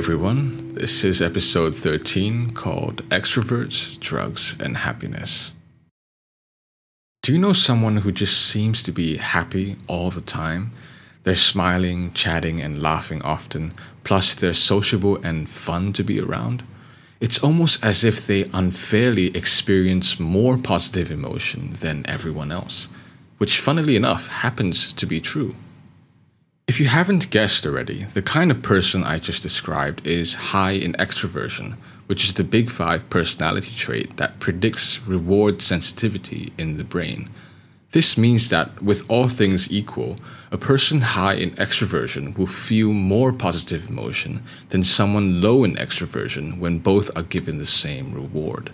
everyone. This is episode 13 called Extroverts, Drugs, and Happiness. Do you know someone who just seems to be happy all the time? They're smiling, chatting, and laughing often, plus, they're sociable and fun to be around. It's almost as if they unfairly experience more positive emotion than everyone else, which, funnily enough, happens to be true. If you haven't guessed already, the kind of person I just described is high in extroversion, which is the big five personality trait that predicts reward sensitivity in the brain. This means that, with all things equal, a person high in extroversion will feel more positive emotion than someone low in extroversion when both are given the same reward.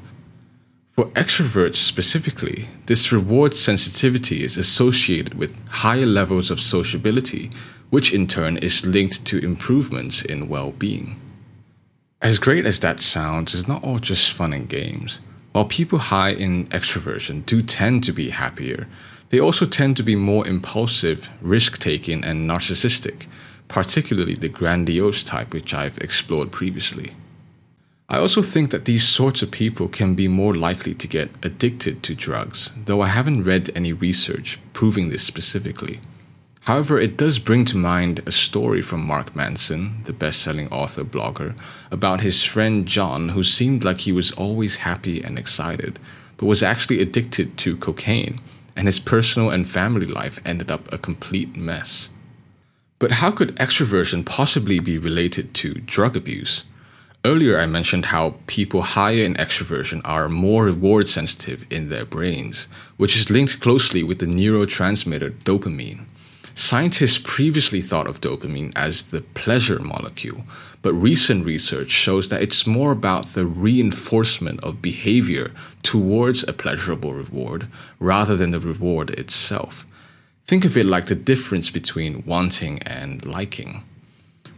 For extroverts specifically, this reward sensitivity is associated with higher levels of sociability, which in turn is linked to improvements in well being. As great as that sounds, it's not all just fun and games. While people high in extroversion do tend to be happier, they also tend to be more impulsive, risk taking, and narcissistic, particularly the grandiose type, which I've explored previously. I also think that these sorts of people can be more likely to get addicted to drugs, though I haven't read any research proving this specifically. However, it does bring to mind a story from Mark Manson, the best selling author blogger, about his friend John, who seemed like he was always happy and excited, but was actually addicted to cocaine, and his personal and family life ended up a complete mess. But how could extroversion possibly be related to drug abuse? Earlier, I mentioned how people higher in extroversion are more reward sensitive in their brains, which is linked closely with the neurotransmitter dopamine. Scientists previously thought of dopamine as the pleasure molecule, but recent research shows that it's more about the reinforcement of behavior towards a pleasurable reward rather than the reward itself. Think of it like the difference between wanting and liking.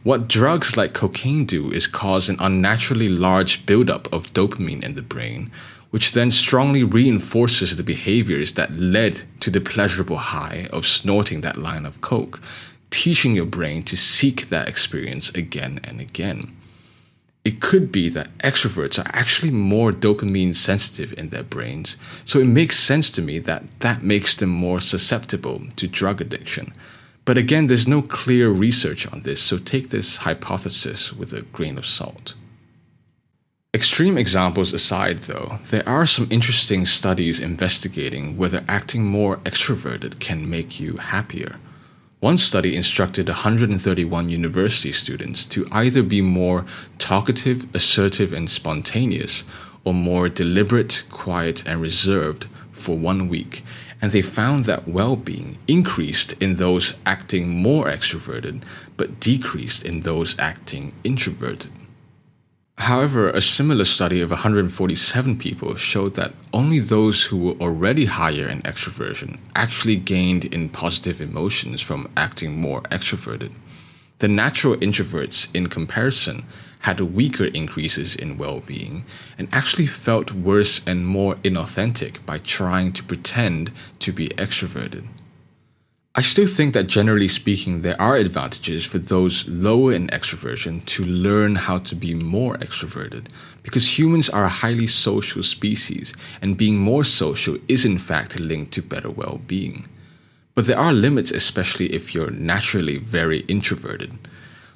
What drugs like cocaine do is cause an unnaturally large buildup of dopamine in the brain, which then strongly reinforces the behaviors that led to the pleasurable high of snorting that line of coke, teaching your brain to seek that experience again and again. It could be that extroverts are actually more dopamine sensitive in their brains, so it makes sense to me that that makes them more susceptible to drug addiction. But again, there's no clear research on this, so take this hypothesis with a grain of salt. Extreme examples aside, though, there are some interesting studies investigating whether acting more extroverted can make you happier. One study instructed 131 university students to either be more talkative, assertive, and spontaneous, or more deliberate, quiet, and reserved for one week, and they found that well being increased in those acting more extroverted, but decreased in those acting introverted. However, a similar study of 147 people showed that only those who were already higher in extroversion actually gained in positive emotions from acting more extroverted. The natural introverts, in comparison, had weaker increases in well being and actually felt worse and more inauthentic by trying to pretend to be extroverted. I still think that generally speaking, there are advantages for those lower in extroversion to learn how to be more extroverted, because humans are a highly social species, and being more social is in fact linked to better well being. But there are limits, especially if you're naturally very introverted.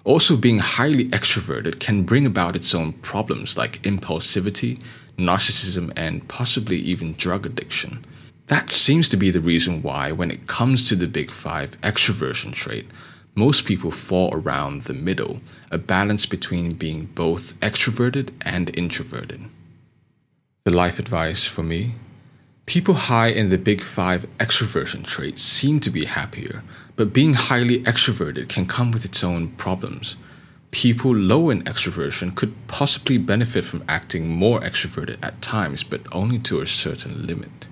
Also, being highly extroverted can bring about its own problems like impulsivity, narcissism, and possibly even drug addiction. That seems to be the reason why, when it comes to the big five extroversion trait, most people fall around the middle, a balance between being both extroverted and introverted. The life advice for me people high in the big five extroversion trait seem to be happier, but being highly extroverted can come with its own problems. People low in extroversion could possibly benefit from acting more extroverted at times, but only to a certain limit.